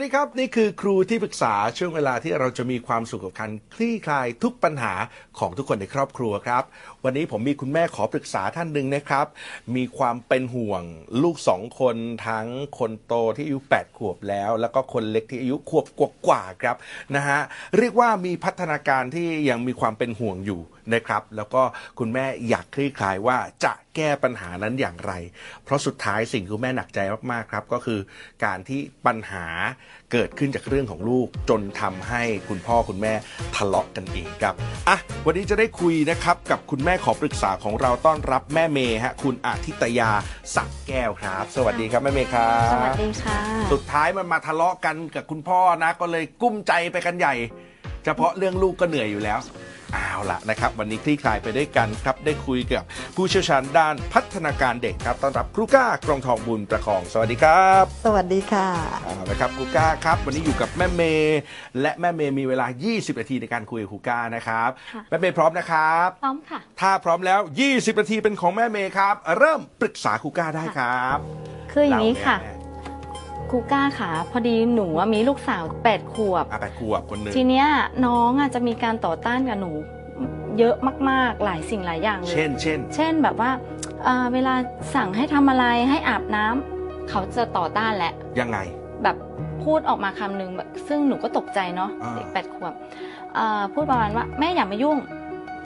วัสดีครับ นี่คือครูที่ปรึกษาช่วงเวลาที่เราจะมีความสุขกับการคลี่คลายทุกปัญหาของทุกคนในครอบครัวครับ วันนี้ผมมีคุณแม่ขอปรึกษาท่านหนึ่งนะครับ มีความเป็นห่วงลูกสองคนทั้งคนโตที่อายุ 8 ขวบแล้ว แล้วก็คนเล็กที่อายุขวบกว่าๆครับนะฮะเรียกว่ามีพัฒนาการที่ยังมีความเป็นห่วงอยู่นะครับ แล้วก็คุณแม่อยากคลี่คลายว่าจะแก้ปัญหานั้นอย่างไร เพราะสุดท้ายสิ่งที่คุณแม่หนักใจมากๆครับ ก็คือการที่ปัญหาเกิดขึ้นจากเรื่องของลูก จนทำให้คุณพ่อคุณแม่ทะเลาะกันเองครับอะวันนี้จะได้คุยนะครับกับคุณแม่ขอปรึกษาของเราต้อนรับแม่เมย์ฮะคุณอาทิตยาสักแก้วครับ สวัสดีครับแม่เมย์ครับสวัสดีค่ะ สุดท้ายมันมาทะเลาะกันกับคุณพ่อนะก็เลยกุ้มใจไปกันใหญ่ เฉพาะเรื่องลูกก็เหนื่อยอยู่แล้ว เอาละนะครับ วันนี้คลี่คลายไปด้วยกันครับ ได้คุยกับผู้เชี่ยวชาญด้านพัฒนาการเด็กครับต้อนรับครูก้ากรองทองบุญประคอง สวัสดีครับ สวัสดีค่ะเอาละครับครูก้าครับ วันนี้อยู่กับแม่เมย์และแม่เมย์มีเวลา 20 นาทีในการคุยกับครูก้านะครับค่ะแม่เมย์พร้อมนะครับพร้อมค่ะ ถ้าพร้อมแล้ว 20 นาทีเป็นของแม่เมย์ครับ เริ่มปรึกษาครูก้าได้ครับ คืออย่างนี้ค่ะเล่าแม่ ครูก้าค่ะพอดีหนูอะมีลูกสาวแปดขวบ อะแปดขวบคนหนึ่งทีเนี้ยน้องอะจะมีการต่อต้านกับหนู เยอะมากๆหลายสิ่งหลายอย่างเลย เช่นเช่น เช่นแบบว่าเอ่อเวลาสั่งให้ทำอะไรให้อาบน้ำเขาจะต่อต้านแหละ ยังไง แบบพูดออกมาคำหนึ่งแบบซึ่งหนูก็ตกใจเนาะอ่า เด็กแปดขวบเอ่อพูดประมาณว่าแม่อย่ามายุ่ง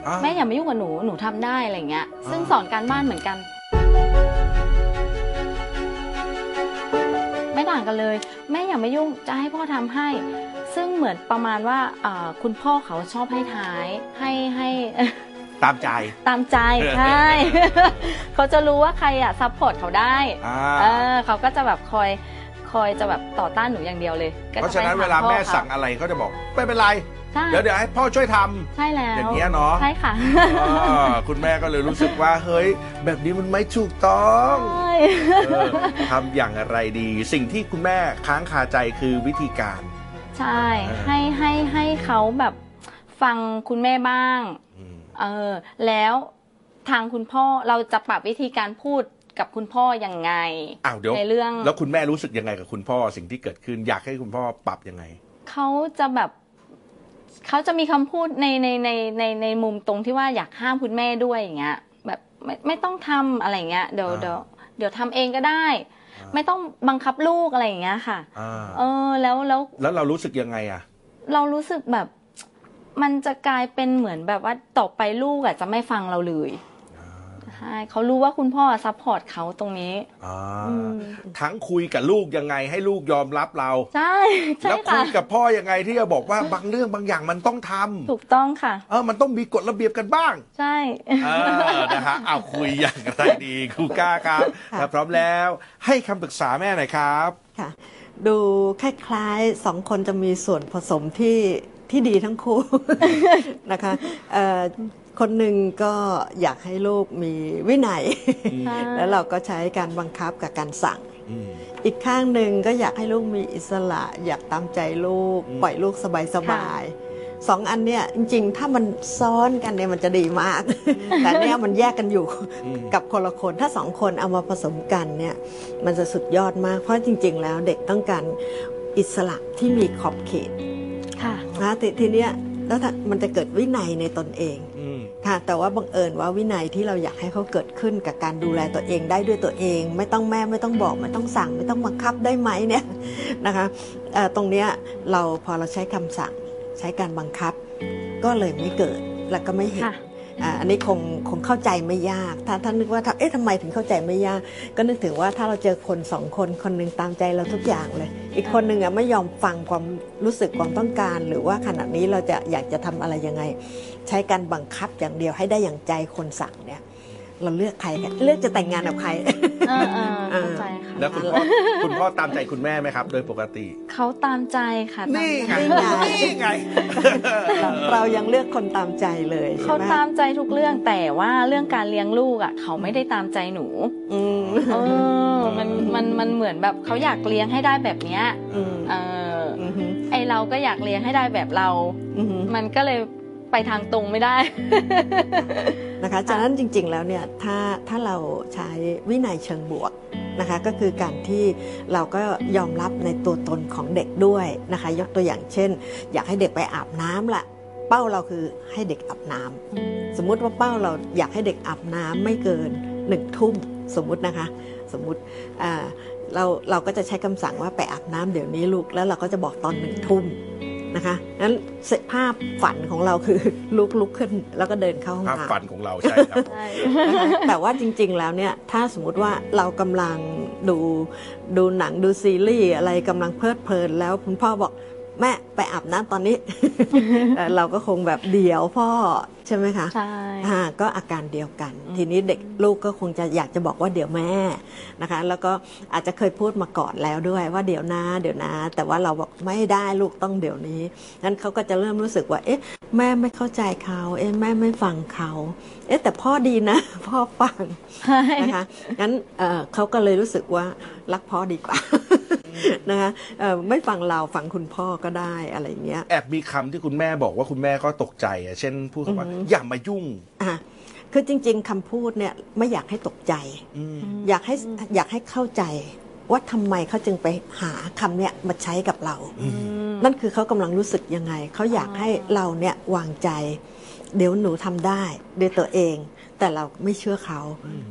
อะ แม่อย่ามายุ่งกับหนูหนูทำได้อะไรเงี้ย ซึ่งอ่า สอนการบ้านเหมือนกัน ต่างกันเลย แม่อย่ามายุ่งจะให้พ่อทำให้ ซึ่งเหมือนประมาณว่าอ่าคุณพ่อเขาชอบให้ท้ายให้ให้ตามใจตามใจใช่เขาจะรู้ว่าใครอะ support เขาได้อ่าเออเขาก็จะแบบคอยคอยจะแบบต่อต้านหนูอย่างเดียวเลยก็เพราะฉะนั้นไปเวลาพ่อแม่สั่งอะไรก็จะบอกไม่เป็นไร ใช่ เดี๋ยวเดี๋ยวให้พ่อช่วยทำใช่แล้วอย่างเงี้ยเนาะใช่ค่ะอ่าคุณแม่ก็เลยรู้สึกว่าเฮ้ย แบบนี้มันไม่ถูกต้องใช่เออทำอย่างไรดี สิ่งที่คุณแม่ค้างคาใจคือวิธีการ ใช่เออให้ให้ให้เขาแบบฟังคุณแม่บ้าง อืมเออแล้วทางคุณพ่อเราจะปรับวิธีการพูดกับคุณพ่อยังไง อ้าวเดี๋ยวในเรื่อง แล้วคุณแม่รู้สึกยังไงกับคุณพ่อสิ่งที่เกิดขึ้น อยากให้คุณพ่อปรับยังไง เขาจะแบบ เขาจะมีคำพูดในในในในในมุมตรงที่ว่าอยากห้ามคุณแม่ด้วยอย่างเงี้ย แบบไม่ไม่ต้องทำอะไรอย่างเงี้ยเดี๋ยวอ่า เดี๋ยวเดี๋ยวทำเองก็ได้อ่าไม่ต้องบังคับลูกอะไรอย่างเงี้ยค่ะ อ่าเออแล้วแล้ว แล้วเรารู้สึกยังไงอะ เรารู้สึกแบบ มันจะกลายเป็นเหมือนแบบว่าต่อไปลูกอะจะไม่ฟังเราเลย ใช่เขารู้ว่าคุณพ่อ support เขาตรงนี้อ่าอืมทั้งคุยกับลูกยังไงให้ลูกยอมรับเรา ใช่ใช่แล้วค่ะ คุยกับพ่อยังไงที่จะบอกว่าบางเรื่องบางอย่างมันต้องทำถูกต้องค่ะ เออมันต้องมีกฎระเบียบกันบ้าง ใช่ เออนะฮะเอาคุยอย่างไรดีครูก้าครับค่ะ ถ้าพร้อมแล้ว ให้คำปรึกษาแม่หน่อยครับ ค่ะ ดูคล้ายๆสองคนจะมีส่วนผสมที่ที่ดีทั้งคู่ นะคะเอ่อ คนหนึ่งก็อยากให้ลูกมีวินัยใช่แล้วเราก็ใช้การบังคับกับการสั่งอืมอีกข้างหนึ่งก็อยากให้ลูกมีอิสระ อยากตามใจลูกอืมปล่อยลูกสบายๆสองอันเนี้ยจริงๆ ถ้ามันซ้อนกันเนี่ยมันจะดีมาก แต่เนี้ยมันแยกกันอยู่อืมกับคนละคนถ้าสองคนเอามาผสมกันเนี่ยมันจะสุดยอดมากเพราะจริง ๆ แล้วเด็กต้องการอิสระที่มีขอบเขตค่ะนะททีเนี้ยแล้วถ้ามันจะเกิดวินัยในตนเองอืม ค่ะแต่ว่าบังเอิญว่าวินัยที่เราอยากให้เขาเกิดขึ้นกับการดูแลตัวเองได้ด้วยตัวเอง ไม่ต้องแม่ไม่ต้องบอกไม่ต้องสั่ง ไม่ต้องบังคับได้ไหมเนี่ยนะคะตรงเนี้ยเราพอเราใช้คำสั่งใช้การบังคับ ก็เลยไม่เกิดแล้วก็ไม่เห็น อันนี้คงคงเข้าใจไม่ยาก ถ้าท่านนึกว่าถ้าเอ๊ะทำไมถึงเข้าใจไม่ยาก ก็นึกถึงว่าถ้าเราเจอคนสองคนคนหนึ่งตามใจเราทุกอย่างเลย อีกคนหนึ่งอะไม่ยอมฟังความรู้สึกความต้องการ หรือว่าขณะนี้เราจะอยากจะทำอะไรยังไง ใช้การบังคับอย่างเดียวให้ได้อย่างใจคนสั่งเนี่ย เราเลือกใครกันเลือกจะแต่งงานกับใคร เออเออเข้าใจค่ะแล้วคุณพ่อคุณพ่อตามใจคุณแม่ไหมครับ โดยปกติ เขาตามใจค่ะนี่ไงตามใจนี่ไงเรายังเลือกคนตามใจเลยเขาใช่ไหมตามใจทุกเรื่องแต่ว่าเรื่องการเลี้ยงลูกอะ เขาไม่ได้ตามใจหนูอืมเออมันมันมันเหมือนแบบเขาอยากเลี้ยงให้ได้แบบเนี้ยอืมเอออืมฮึไอเราก็อยากเลี้ยงให้ได้แบบเราอืมฮึมันก็เลย ไปทางตรงไม่ได้ นะคะฉะนั้นจริงๆแล้วเนี่ยถ้าถ้าเราใช้วินัยเชิงบวกนะคะก็คือการที่เราก็ยอมรับในตัวตนของเด็กด้วยนะคะยกตัวอย่างเช่น อยากให้เด็กไปอาบน้ำละเป้าเราคือให้เด็กอาบน้ำสมมุติว่าเป้าเราอยากให้เด็กอาบน้ำไม่เกินหนึ่งทุ่มสมมุตินะคะสมมุติอ่าเราเราก็จะใช้คำสั่งว่าไปอาบน้ำเดี๋ยวนี้ลูกแล้วเราก็จะบอกตอนหนึ่งทุ่ม นะคะนั้นภาพฝันของเราคือลุกลุกขึ้นแล้วก็เดินเข้าห้องภาพน้ำ ฝันของเราใช่ครับใช่นะคะแต่ว่าจริงๆ แล้วเนี่ยถ้าสมมุติว่าเรากำลังดูดูหนังดูซีรีส์อะไรกำลังเพลิดเพลินแล้วคุณพ่อบอก แม่ไปอาบน้ำตอนนี้เอ่อเราก็คงแบบเดี๋ยวพ่อใช่ไหมคะใช่อ่าก็อาการเดียวกัน ทีนี้เด็กลูกก็คงจะอยากจะบอกว่าเดี๋ยวแม่นะคะ แล้วก็อาจจะเคยพูดมาก่อนแล้วด้วยว่าเดี๋ยวนะเดี๋ยวนะ แต่ว่าเราบอกไม่ได้ลูกต้องเดี๋ยวนี้งั้นเขาก็จะเริ่มรู้สึกว่า เอ๊ะ แม่ไม่เข้าใจเขาเอ๊ะแม่ไม่ฟังเขาเอ๊ะแต่พ่อดีนะ พ่อฟังใช่นะคะงั้นเอ่อเขาก็เลยรู้สึกว่ารักพ่อดีกว่า นะคะเอ่อไม่ฟังเราฟังคุณพ่อก็ได้อะไรอย่างเงี้ยแอบมีคำที่คุณแม่บอกว่าคุณแม่ก็ตกใจอะเช่นพูดคำว่าอย่ามายุ่งอะคือจริง ๆคำพูดเนี่ยไม่อยากให้ตกใจอืมอยากให้อยากให้เข้าใจว่าทำไมเขาจึงไปหาคำเนี่ยมาใช้กับเรา นั่นคือเขากำลังรู้สึกยังไง เขาอยากให้เราเนี่ยวางใจ เดี๋ยวหนูทำได้ด้วยตัวเอง แต่เราไม่เชื่อเขา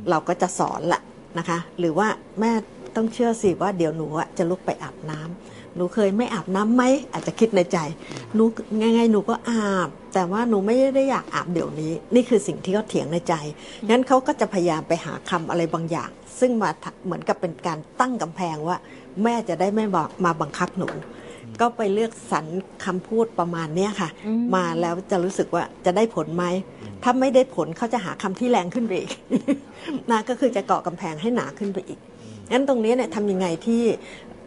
เราก็จะสอนละนะคะ หรือว่าแม่ ต้องเชื่อสิว่าเดี๋ยวหนูอะจะลุกไปอาบน้ำหนูเคยไม่อาบน้ำไหมอาจจะคิดในใจหนูไงๆหนูก็อาบ แต่ว่าหนูไม่ได้อยากอาบเดี๋ยวนี้ นี่คือสิ่งที่เขาเถียงในใจงั้นเขาก็จะพยายามไปหาคำอะไรบางอย่าง ซึ่งมาทะเหมือนกับเป็นการตั้งกำแพงว่า แม่จะได้ไม่บอกมาบังคับหนูก็ไปเลือกสรรคำพูดประมาณเนี้ยค่ะอืมมาแล้วจะรู้สึกว่าจะได้ผลไหม ถ้าไม่ได้ผลเขาจะหาคำที่แรงขึ้นไปอีกนะก็คือจะเกาะกำแพงให้หนาขึ้นไปอีก งั้นตรงนี้เนี่ยทำยังไงที่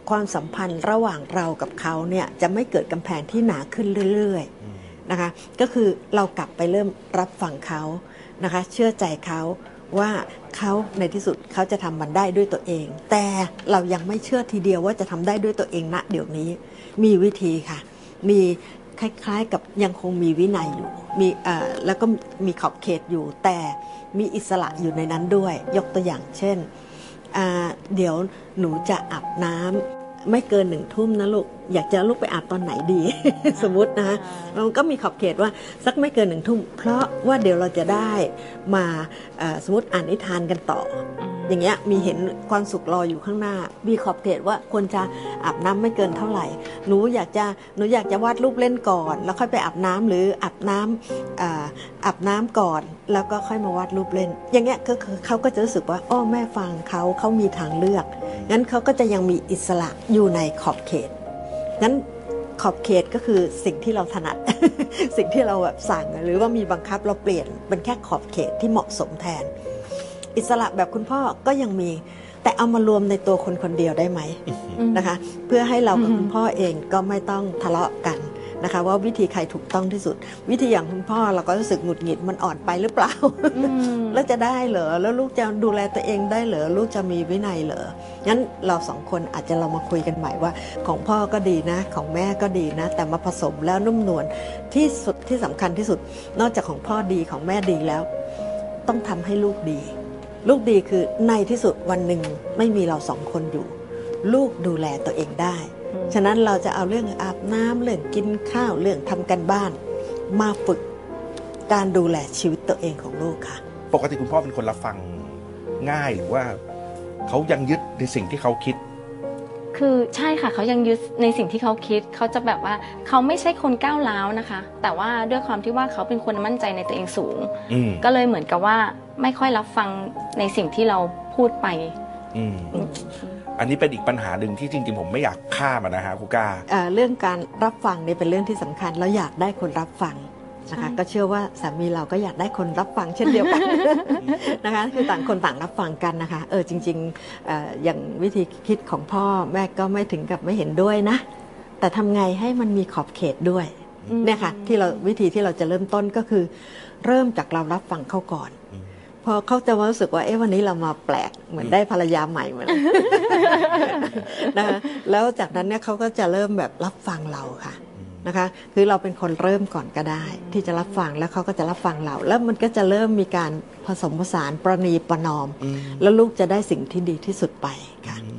ความสัมพันธ์ระหว่างเรากับเขาเนี่ยจะไม่เกิดกำแพงที่หนาขึ้นเรื่อยๆนะคะ ก็คือเรากลับไปเริ่มรับฟังเขานะคะ เชื่อใจเขาว่าเขาในที่สุดเขาจะทำมันได้ด้วยตัวเอง แต่เรายังไม่เชื่อทีเดียวว่าจะทำได้ด้วยตัวเองณเดี๋ยวนี้ มีวิธีค่ะ มีคล้ายๆกับยังคงมีวินัยอยู่ มีเอ่อแล้วก็มีขอบเขตอยู่ แต่มีอิสระอยู่ในนั้นด้วย ยกตัวอย่างเช่นอ่า เดี๋ยวหนูจะอาบน้ำ ไม่เกินหนึ่งทุ่มนะลูก อยากจะลุกไปอาบตอนไหนดี สมมตินะมันก็มีขอบเขตว่าสักไม่เกินหนึ่งทุ่ม เพราะว่าเดี๋ยวเราจะได้มาสมมติอ่านนิทานกันต่อ อย่างเงี้ยมีเห็นความสุขรออยู่ข้างหน้า มีขอบเขตว่าควรจะอาบน้ำไม่เกินเท่าไหร่ หนูอยากจะหนูอยากจะวาดรูปเล่นก่อน แล้วค่อยไปอาบน้ำหรืออาบน้ำอาอาบน้ำก่อน แล้วก็ค่อยมาวาดรูปเล่น อย่างเงี้ยก็คือเขาก็จะรู้สึกว่าอ้อแม่ฟังเขาเขามีทางเลือก งั้นเขาก็จะยังมีอิสระอยู่ในขอบเขตงั้นขอบเขตก็คือสิ่งที่เราถนัด สิ่งที่เราแบบสั่งหรือว่ามีบังคับเราเปลี่ยนเป็นแค่ขอบเขตที่เหมาะสมแทน อิสระแบบคุณพ่อก็ยังมี แต่เอามารวมในตัวคนคนเดียวได้ไหมนะคะ เพื่อให้เรากับคุณพ่อเองก็ไม่ต้องทะเลาะกัน นะคะว่าวิธีใครถูกต้องที่สุด วิธีอย่างคุณพ่อเราก็รู้สึกหงุดหงิดมันอ่อนไปหรือเปล่า แล้วจะได้เหรอแล้วลูกจะดูแลตัวเองได้เหรอลูกจะมีวินัยเหรองั้นเราสองคนอาจจะเรามาคุยกันใหม่ว่า ของพ่อก็ดีนะ ของแม่ก็ดีนะ แต่มาผสมแล้วนุ่มนวลที่สุดที่สำคัญที่สุด นอกจากของพ่อดีของแม่ดีแล้ว ต้องทำให้ลูกดี ลูกดีคือในที่สุดวันหนึ่งไม่มีเราสองคนอยู่ ลูกดูแลตัวเองได้ ฉะนั้นเราจะเอาเรื่องอาบน้ำเรื่องกินข้าวเรื่องทำกันบ้าน มาฝึกการดูแลชีวิตตัวเองของลูกค่ะ ปกติคุณพ่อเป็นคนรับฟังง่ายหรือว่าเขายังยึดในสิ่งที่เขาคิด คือใช่ค่ะเขายังยึดในสิ่งที่เขาคิดเขาจะแบบว่าเขาไม่ใช่คนก้าวร้าวนะคะ แต่ว่าด้วยความที่ว่าเขาเป็นคนมั่นใจในตัวเองสูงอืมก็เลยเหมือนกับว่าไม่ค่อยรับฟังในสิ่งที่เราพูดไปอืม อันนี้เป็นอีกปัญหาหนึ่งที่จริงๆ ผมไม่อยากข้ามอะนะฮะครูก้าเอ่อเรื่องการรับฟังนี่เป็นเรื่องที่สำคัญเราอยากได้คนรับฟังนะคะใช่ก็เชื่อว่าสามีเราก็อยากได้คนรับฟังเช่นเดียวกันนะคะคือต่างคนต่างรับฟังกันนะคะเออจริงๆเอ่ออย่างวิธีคิดของพ่อแม่ก็ไม่ถึงกับไม่เห็นด้วยนะ แต่ทำไงให้มันมีขอบเขตด้วยอืมเนี่ยค่ะที่เราวิธีที่เราจะเริ่มต้นก็คือ เริ่มจากเรารับฟังเขาก่อนอืม พอเขาจะรู้สึกว่าเอ๊ะวันนี้เรามาแปลกเหมือนได้ภรรยาใหม่เหมือนนะคะแล้วจากนั้นเนี่ยเขาก็จะเริ่มแบบรับฟังเราค่ะนะคะ คือเราเป็นคนเริ่มก่อนก็ได้ ที่จะรับฟังแล้วเขาก็จะรับฟังเรา แล้วมันก็จะเริ่มมีการผสมผสานประนีประนอมอืมแล้วลูกจะได้สิ่งที่ดีที่สุดไปค่ะอื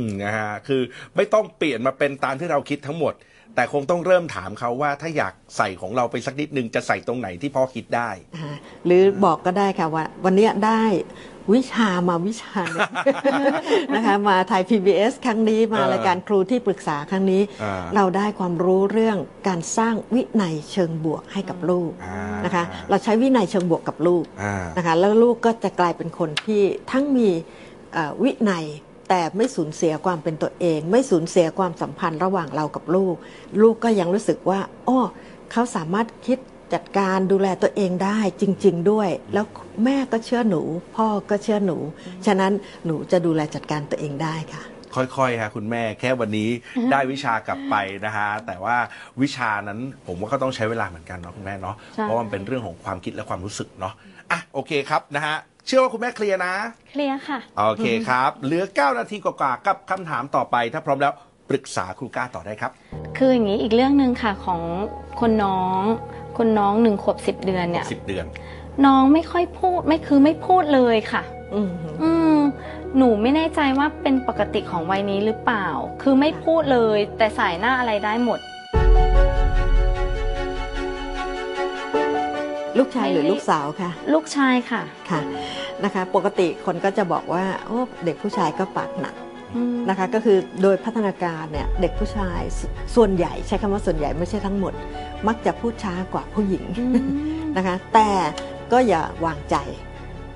มนะฮะคือไม่ต้องเปลี่ยนมาเป็นตามที่เราคิดทั้งหมด แต่คงต้องเริ่มถามเขาว่าถ้าอยากใส่ของเราไปสักนิดนึงจะใส่ตรงไหนที่พ่อคิดได้อ่าหรือบอกก็ได้ค่ะว่า วันเนี้ยได้วิชามาวิชาหนึ่งนะคะมาไทย PBS ครั้งนี้มาเออรายการครูที่ปรึกษาครั้งนี้อ่าเราได้ความรู้เรื่องการสร้างวินัยเชิงบวกให้กับลูกอ่านะคะ เราใช้วินัยเชิงบวกกับลูกอ่านะคะ แล้วลูกก็จะกลายเป็นคนที่ทั้งมีเอ่อวินัย แต่ไม่สูญเสียความเป็นตัวเอง ไม่สูญเสียความสัมพันธ์ระหว่างเรากับลูก ลูกก็ยังรู้สึกว่าอ้อเขาสามารถคิดจัดการดูแลตัวเองได้จริง ๆ ด้วย แล้วแม่ก็เชื่อหนู พ่อก็เชื่อหนู ฉะนั้นหนูจะดูแลจัดการตัวเองได้ค่ะค่อยๆฮะคุณแม่แค่วันนี้ได้วิชากลับไปนะฮะแต่ว่าวิชานั้นผมว่าก็ต้องใช้เวลาเหมือนกันเนาะคุณแม่เนาะใช่เพราะว่ามันเป็นเรื่องของความคิดและความรู้สึกเนาะอะโอเคครับนะฮะ เชื่อว่าคุณแม่เคลียร์นะ เคลียร์ค่ะ โอเคครับ เหลือ 9 นาทีกว่าๆกับคำถามต่อไป ถ้าพร้อมแล้วปรึกษาครูก้าต่อได้ครับ คืออย่างนี้อีกเรื่องหนึ่งค่ะของคนน้อง คนน้องหนึ่งขวบสิบเดือนเนี่ย 10 เดือน น้องไม่ค่อยพูดไม่คือไม่พูดเลยค่ะ อืม อืม หนูไม่แน่ใจว่าเป็นปกติของวัยนี้หรือเปล่า คือไม่พูดเลย แต่สายหน้าอะไรได้หมด ลูกชายหรือไม่ลูกสาวค่ะลูกชายค่ะค่ะนะคะ ปกติคนก็จะบอกว่าโอ้เด็กผู้ชายก็ปากหนักอืมนะคะก็คือโดยพัฒนาการเนี่ยเด็กผู้ชายสส่วนใหญ่ใช้คำว่าส่วนใหญ่ไม่ใช่ทั้งหมด มักจะพูดช้ากว่าผู้หญิงอืมนะคะแต่ก็อย่าวางใจ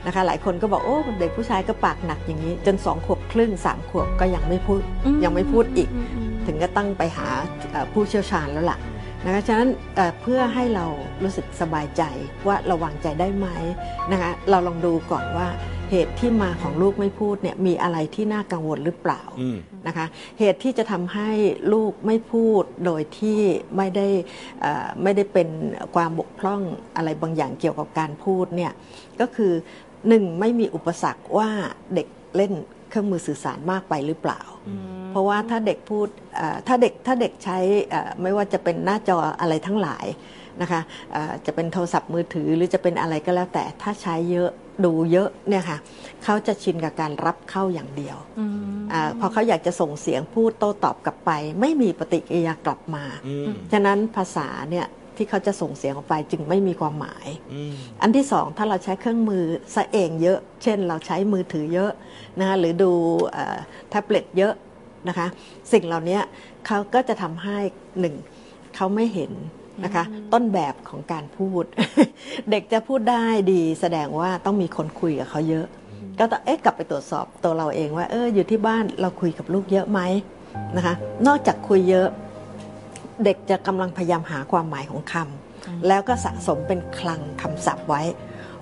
นะคะหลายคนก็บอกโอ้เด็กผู้ชายก็ปากหนักอย่างนี้ จนสองขวบครึ่งสามขวบก็ยังไม่พูดยังไม่พูดอีกมอืมถึงก็ตั้งไปหาเอ่อผู้เชี่ยวชาญแล้วล่ะ นะคะฉะนั้นเอ่อเพื่อให้เรารู้สึกสบายใจว่าเราวางใจได้ไหมนะคะเราลองดูก่อนว่าเหตุที่มาของลูกไม่พูดเนี่ยมีอะไรที่น่ากังวลหรือเปล่าอืมนะคะเหตุที่จะทำให้ลูกไม่พูดโดยที่ไม่ได้เอ่อไม่ได้เป็นความบกพร่องอะไรบางอย่างเกี่ยวกับการพูดเนี่ยก็คือหนึ่งไม่มีอุปสรรคว่าเด็กเล่น เครื่องมือสื่อสารมากไปหรือเปล่าอืมเพราะว่าถ้าเด็กพูดเอ่อถ้าเด็กถ้าเด็กใช้เอ่อไม่ว่าจะเป็นหน้าจออะไรทั้งหลายนะคะเอ่อจะเป็นโทรศัพท์มือถือหรือจะเป็นอะไรก็แล้วแต่ถ้าใช้เยอะดูเยอะเนี่ยค่ะเขาจะชินกับการรับเข้าอย่างเดียวอืมอาพอเขาอยากจะส่งเสียงพูดโต้ตอบกลับไป ไม่มีปฏิกิริยากลับมาอืมฉะนั้นภาษาเนี่ย ที่เขาจะส่งเสียงออกไปจึงไม่มีความหมายอืมอันที่สองถ้าเราใช้เครื่องมือซะเองเยอะ เช่น เราใช้มือถือเยอะนะคะหรือดูเอ่อแท็บเล็ตเยอะนะคะ สิ่งเหล่านี้เขาก็จะทำให้หนึ่งเขาไม่เห็นนะคะต้นแบบของการพูด เด็กจะพูดได้ดีแสดงว่าต้องมีคนคุยกับเขาเยอะ ก็ต้องเอ๊ะกลับไปตรวจสอบตัวเราเองว่าเอออยู่ที่บ้านเราคุยกับลูกเยอะไหมนะคะ นอกจากคุยเยอะ เด็กจะกำลังพยายามหาความหมายของคำแล้วก็สะสมเป็นคลังคำศัพท์ไว้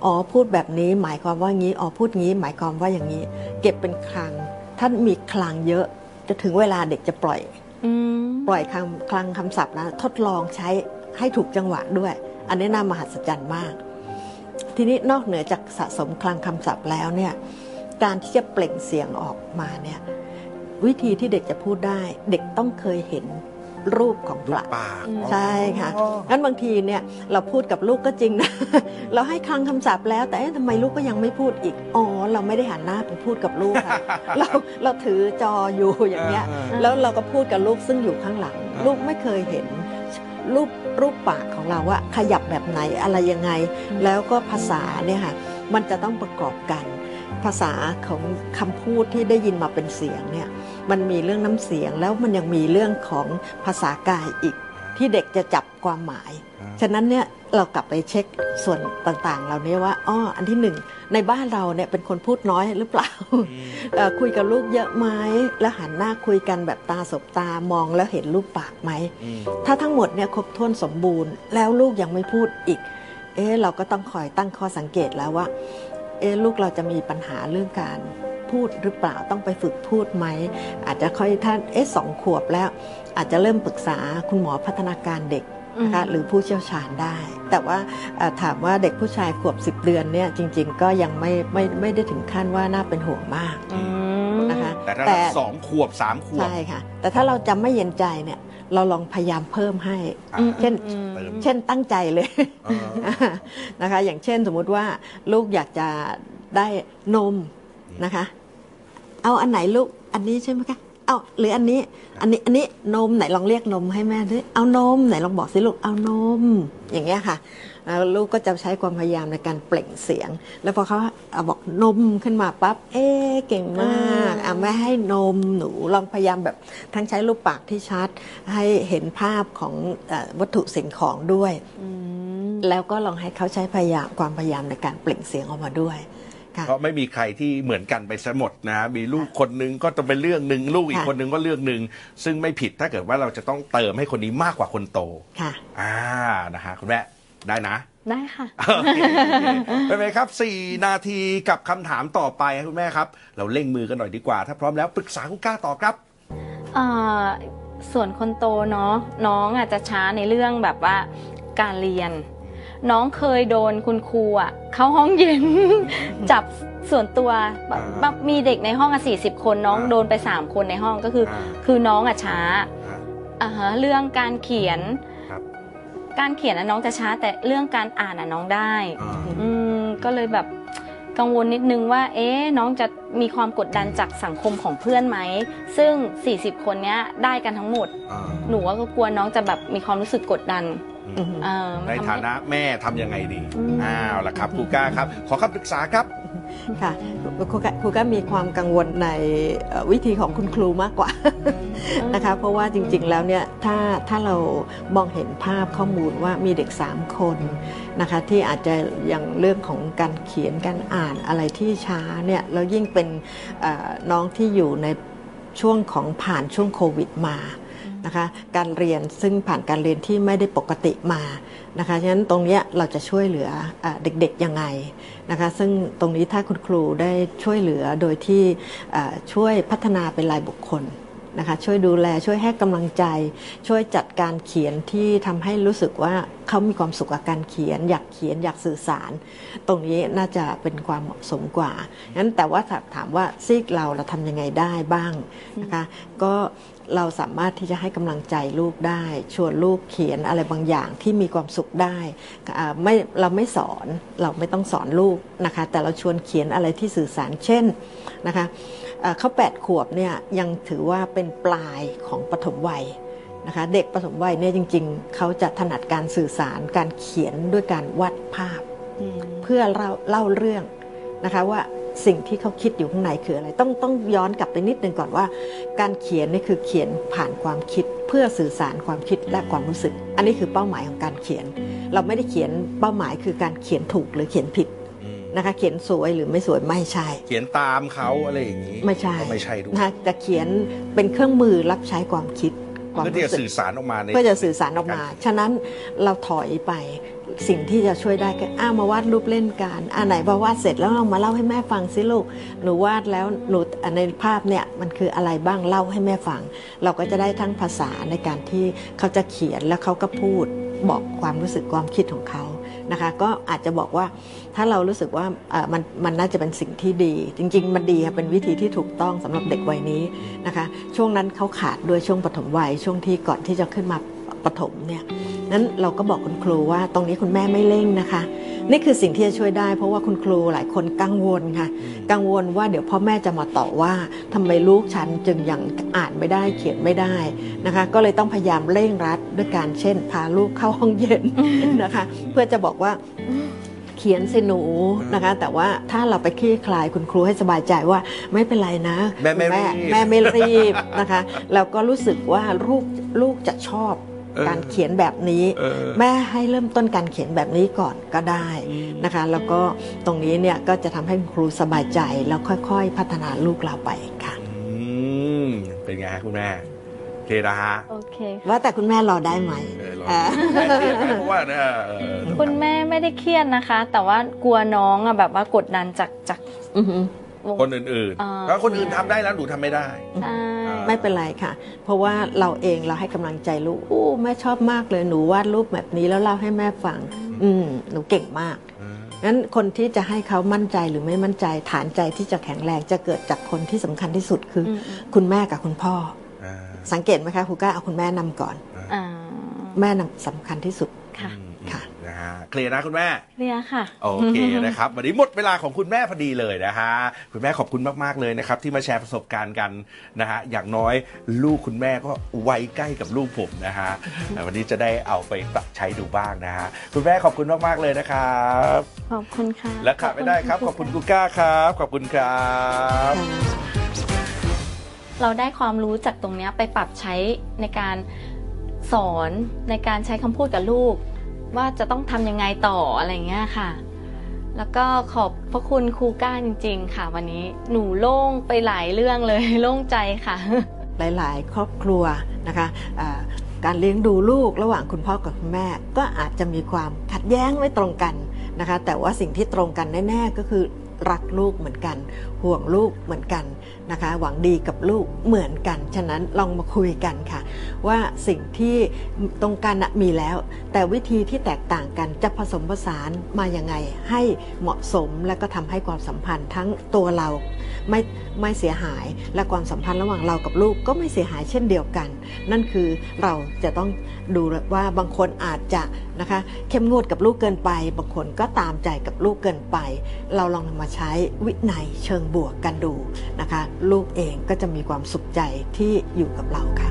อ๋อพูดแบบนี้หมายความว่างี้ อ๋อพูดงี้ หมายความว่าอย่างนี้ เก็บเป็นคลัง ถ้ามีคลังเยอะจะถึงเวลาเด็กจะปล่อยอืมปล่อยคำคลังคำศัพท์นะทดลองใช้ให้ถูกจังหวะด้วย อันนี้น่ามหัศจรรย์มาก ทีนี้นอกเหนือจากสะสมคลังคำศัพท์แล้วเนี่ยการที่จะเปล่งเสียงออกมาเนี่ยวิธีที่เด็กจะพูดได้ เด็กต้องเคยเห็น รูปของลูปกลาปากใช่ค่ะอ๋องั้นบางทีเนี่ยเราพูดกับลูกก็จริงนะเราให้คลังคำศัพท์แล้ว แต่เอ๊ะทำไมลูกก็ยังไม่พูดอีกอ๋อเราไม่ได้หันหน้าไปพูดกับลูกค่ะเราเราถือจออยู่อย่างเงี้ยแล้วเราก็พูดกับลูกซึ่งอยู่ข้างหลังอ่าลูกไม่เคยเห็นรูปรูปปากของเราว่าขยับแบบไหนอะไรยังไง แล้วก็ภาษาเนี่ยค่ะมันจะต้องประกอบกัน ภาษาของคำพูดที่ได้ยินมาเป็นเสียงเนี่ยมันมีเรื่องน้ำเสียงแล้วมันยังมีเรื่องของภาษากายอีก ที่เด็กจะจับความหมายอ่าฉะนั้นเนี่ยเรากลับไปเช็คส่วนต่างๆ เหล่านี้ว่าอ้ออันที่หนึ่งในบ้านเราเนี่ยเป็นคนพูดน้อยหรือเปล่าเอ่อคุยกับลูกเยอะไหมแล้วหันหน้าคุยกันแบบตาสบตามองแล้วเห็นรูปปากไหมอืมถ้าทั้งหมดเนี่ยครบถ้วนสมบูรณ์ แล้วลูกยังไม่พูดอีก เอ๊ะเราก็ต้องคอยตั้งข้อสังเกตแล้วว่า เอ๊ะลูกเราจะมีปัญหาเรื่องการพูดหรือเปล่าต้องไปฝึกพูดไหม อาจจะค่อยท่านเอ๊ะสองขวบแล้ว อาจจะเริ่มปรึกษาคุณหมอพัฒนาการเด็กนะคะอืมหรือผู้เชี่ยวชาญได้ แต่ว่าเอ่อถามว่าเด็กผู้ชายขวบ 10 เดือนเนี่ยจริง ๆ ก็ยังไม่ไม่ไม่ได้ถึงขั้นว่าน่าเป็นห่วงมากอืมนะคะแต่ถ้าสองขวบสามขวบใช่ค่ะแต่ถ้าเราจำไม่เย็นใจเนี่ย เราลองพยายามเพิ่มให้ อ่าเช่น เติม เช่นตั้งใจเลยเออนะคะ อย่างเช่นสมมุติว่าลูกอยากจะได้นมนะคะ เอาอันไหนลูกอันนี้ใช่ไหมคะเอาหรืออันนี้ อันนี้อันนี้นมไหนลองเรียกนมให้แม่ด้วยเอานมไหนลองบอกสิลูกเอานม อย่างเงี้ยค่ะ แล้วลูกก็จะใช้ความพยายามในการเปล่งเสียง แล้วพอเขาเอาบอกนมขึ้นมาปั๊บ เอ๊ะเก่งมากอะแม่ให้นมหนูลองพยายามแบบทั้งใช้รูปปากที่ชัด ให้เห็นภาพของเอ่อวัตถุสิ่งของด้วย แล้วก็ลองให้เขาใช้พยายามความพยายามในการเปล่งเสียงออกมาด้วยค่ะเพราะไม่มีใครที่เหมือนกันไปซะหมดนะมีลูกคนนึงก็จะเป็นเรื่องหนึ่งลูกอีกค่ะคนนึงก็เรื่องหนึ่งซึ่งไม่ผิดถ้าเกิดว่าเราจะต้องเติมให้คนนี้มากกว่าคนโตค่ะอ่านะฮะคุณแม่ ได้นะ ได้ค่ะโอเคเป็นไหมครับสี่นาทีกับคำถามต่อไปครับคุณแม่ครับ เราเร่งมือกันหน่อยดีกว่า ถ้าพร้อมแล้วปรึกษาคุณกล้าตอบครับเอ่อส่วนคนโตเนาะน้องอาจจะช้าในเรื่องแบบว่าการเรียน น้องเคยโดนคุณครูอะเข้าห้องเย็น จับส่วนตัวแบบอ่าแบบมีเด็กในห้องอะสี่สิบคนน้องอ่าโดนไปสามคนในห้องก็คือออ่าคือน้องอะช้าอ่าอ่าฮะเรื่องการเขียนครับ การเขียนอะน้องจะช้าแต่เรื่องการอ่านอะน้องได้ อ่า อืมก็เลยแบบกังวลนิดนึงว่า เอ๊ะน้องจะมีความกดดันจากสังคมของเพื่อนไหม ซึ่ง 40 คนเนี้ยได้กันทั้งหมด อ่าหนูว่าก็กลัวน้องจะแบบมีความรู้สึกกดดันอืม เออในทำฐาให้นะแม่ทำยังไงดีอืม อ้าวล่ะครับครูก้าครับ ขอคำปรึกษาครับ ค่ะครูก็ครูก็มีความกังวลในเอ่อวิธีของคุณครูมากกว่านะคะเพราะว่าจริงๆแล้วเนี่ยถ้าถ้าเรามองเห็นภาพข้อมูลว่ามีเด็ก 3 คนนะคะที่อาจจะอย่างเรื่องของการเขียนการอ่านอะไรที่ช้าเนี่ยแล้วยิ่งเป็นเอ่อน้องที่อยู่ในช่วงของผ่านช่วงโควิดมา นะคะการเรียนซึ่งผ่านการเรียนที่ไม่ได้ปกติมานะคะฉะนั้นตรงนี้เราจะช่วยเหลือเอเด็กๆยังไงนะคะซึ่งตรงนี้ถ้าคุณครูได้ช่วยเหลือโดยที่ช่วยพัฒนาเป็นรายบุคคลนะคะช่วยดูแลช่วยให้กำลังใจ ช่วยจัดการเขียนที่ทำให้รู้สึกว่าเขามีความสุขกับการเขียน อยากเขียนอยากสื่อสาร ตรงนี้น่าจะเป็นความเหมาะสมกว่างั้นแต่ว่าถามว่าซีกเราเราทำยังไงได้บ้างนะคะก็ เราสามารถที่จะให้กำลังใจลูกได้ ชวนลูกเขียนอะไรบางอย่างที่มีความสุขได้อ่าไม่เราไม่สอนเราไม่ต้องสอนลูกนะคะ แต่เราชวนเขียนอะไรที่สื่อสารเช่นนะคะเอ่อเขาแปดขวบเนี่ยยังถือว่าเป็นปลายของปฐมวัยนะคะ เด็กปฐมวัยเนี่ยจริง ๆ เขาจะถนัดการสื่อสารการเขียนด้วยการวาดภาพ เพื่อเล่าเล่าเรื่องนะคะว่า สิ่งที่เขาคิดอยู่ข้างในคืออะไร ต้องต้องย้อนกลับไปนิดนึงก่อนว่า การเขียนนี่คือเขียนผ่านความคิด เพื่อสื่อสารความคิดและความรู้สึก อันนี้คือเป้าหมายของการเขียน เราไม่ได้เขียนเป้าหมายคือการเขียนถูกหรือเขียนผิดนะคะเขียนสวยหรือไม่สวยไม่ใช่ เขียนตามเขาอะไรอย่างนี้ ไม่ใช่ก็ไม่ใช่ด้วยนะคะจะเขียนเป็นเครื่องมือรับใช้ความคิด ความเพื่อที่รู้จะสึกสื่อสารออกมาในเพื่อจะสื่อสารออกมา ฉะนั้นเราถอยไปสิ่งที่จะช่วยได้ก็อ้า มาวาดรูปเล่นกันอ่าไหนพอวาดเสร็จแล้วเรามาเล่าให้แม่ฟังสิลูกหนูวาดแล้วหนูอะในภาพเนี่ยมันคืออะไรบ้างเล่าให้แม่ฟัง เราก็จะได้ทั้งภาษาในการที่เขาจะเขียนแล้วเขาก็พูดบอกความรู้สึกความคิดของเขานะคะ ก็อาจจะบอกว่า ถ้าเรารู้สึกว่ามันมันน่าจะเป็นสิ่งที่ดี จริง ๆ มันดีค่ะเป็นวิธีที่ถูกต้องสำหรับเด็กวัยนี้นะคะ ช่วงนั้นเขาขาดด้วยช่วงปฐมวัยช่วงที่ก่อนที่จะขึ้นมาปฐมเนี่ยนั้นเราก็บอกคุณครูว่าตรงนี้คุณแม่ไม่เร่งนะคะ นี่คือสิ่งที่จะช่วยได้ เพราะว่าคุณครูหลายคนกังวลค่ะ กังวลว่าเดี๋ยวพ่อแม่จะมาต่อว่าทำไมลูกฉันจึงยังอ่านไม่ได้เขียนไม่ได้นะคะ ก็เลยต้องพยายามเร่งรัดด้วยการเช่น พาลูกเข้าห้องเย็นนะคะ เพื่อจะบอกว่า ขียนสิหนูนะคะ แต่ว่าถ้าเราไปคลี่คลายคุณครูให้สบายใจว่าไม่เป็นไรนะ แม่ไม่คุณรีบแม่ไม่รีบนะคะแล้วก็รู้สึกว่าลูกลูกจะชอบเออการเขียนแบบนี้เออแม่ให้เริ่มต้นการเขียนแบบนี้ก่อนก็ได้นะคะ แล้วก็ตรงนี้เนี่ยก็จะทำให้คุณครูสบายใจแล้วค่อยๆ พัฒนาลูกเราไปค่ะอืมเป็นไงฮะคุณแม่โอเคนะฮะโอเคว่าแต่คุณแม่รอได้ไหม เออรออ่าแม่เครียดไหมเพราะว่าเออเออคุณแม่ไม่ได้เครียดนะคะ แต่ว่ากลัวน้องอะแบบว่ากดดันจากจากอือหือวงคนอื่นอ่าๆแล้วคนอื่นทำได้แล้วหนูทำไม่ได้ ใช่ไม่เป็นไรค่ะ เพราะว่าเราเองเราให้กำลังใจลูกอู้แม่ชอบมากเลยหนูวาดรูปแบบนี้แล้วเล่าให้แม่ฟัง อืมหนูเก่งมากงั้นคนที่จะให้เขามั่นใจหรือไม่มั่นใจฐานใจที่จะแข็งแรงจะเกิดจากคนที่สำคัญที่สุดคืออม คุณแม่กับคุณพ่อออ่าสังเกตไหมคะครูก้าเอาคุณแม่นำก่อน อ่า แม่นำสำคัญที่สุด ค่ะอืมค่ะ นะฮะเคลียร์นะคุณแม่ เรียค่ะ โอเคนะครับวันนี้หมดเวลาของคุณแม่พอดีเลยนะฮะคุณแม่ขอบคุณมากๆเลยนะครับ ที่มาแชร์ประสบการณ์กันนะฮะอย่างน้อยลูกคุณแม่ก็วัยใกล้กับลูกผมนะฮะแต่วันนี้จะได้เอาไปปรับใช้ดูบ้างนะฮะคุณแม่ขอบคุณมากๆเลยนะครับ ขอบคุณค่ะและขาดไม่ได้ครับขอบคุณกูก้าครับ ขอบคุณครับ เราได้ความรู้จากตรงเนี้ยไปปรับใช้ในการ สอนในการใช้คำพูดกับลูก ว่าจะต้องทำยังไงต่ออะไรเงี้ยค่ะ แล้วก็ขอบพระคุณครูก้าจริง ๆ ค่ะ วันนี้หนูโล่งไปหลายเรื่องเลยโล่งใจค่ะ หลายๆ ครอบครัวนะคะการเลี้ยงดูลูกระหว่างคุณพ่อกับคุณแม่ ก็อาจจะมีความขัดแย้งไม่ตรงกันนะคะ แต่ว่าสิ่งที่ตรงกันแน่ ๆ ก็คือ รักลูกเหมือนกัน ห่วงลูกเหมือนกันนะคะ หวังดีกับลูกเหมือนกัน ฉะนั้นลองมาคุยกันค่ะ ว่าสิ่งที่ตรงกันมีแล้ว แต่วิธีที่แตกต่างกันจะผสมผสานมาอย่างไงให้เหมาะสมและก็ทำให้ความสัมพันธ์ทั้งตัวเราไม่ไม่เสียหายและความสัมพันธ์ระหว่างเรากับลูกก็ไม่เสียหายเช่นเดียวกัน นั่นคือเราจะต้องดูว่าบางคนอาจจะ นะคะ เข้มงวดกับลูกเกินไป บางคนก็ตามใจกับลูกเกินไป เราลองนำมาใช้วินัยเชิงบวกกันดูนะคะ ลูกเองก็จะมีความสุขใจที่อยู่กับเราค่ะ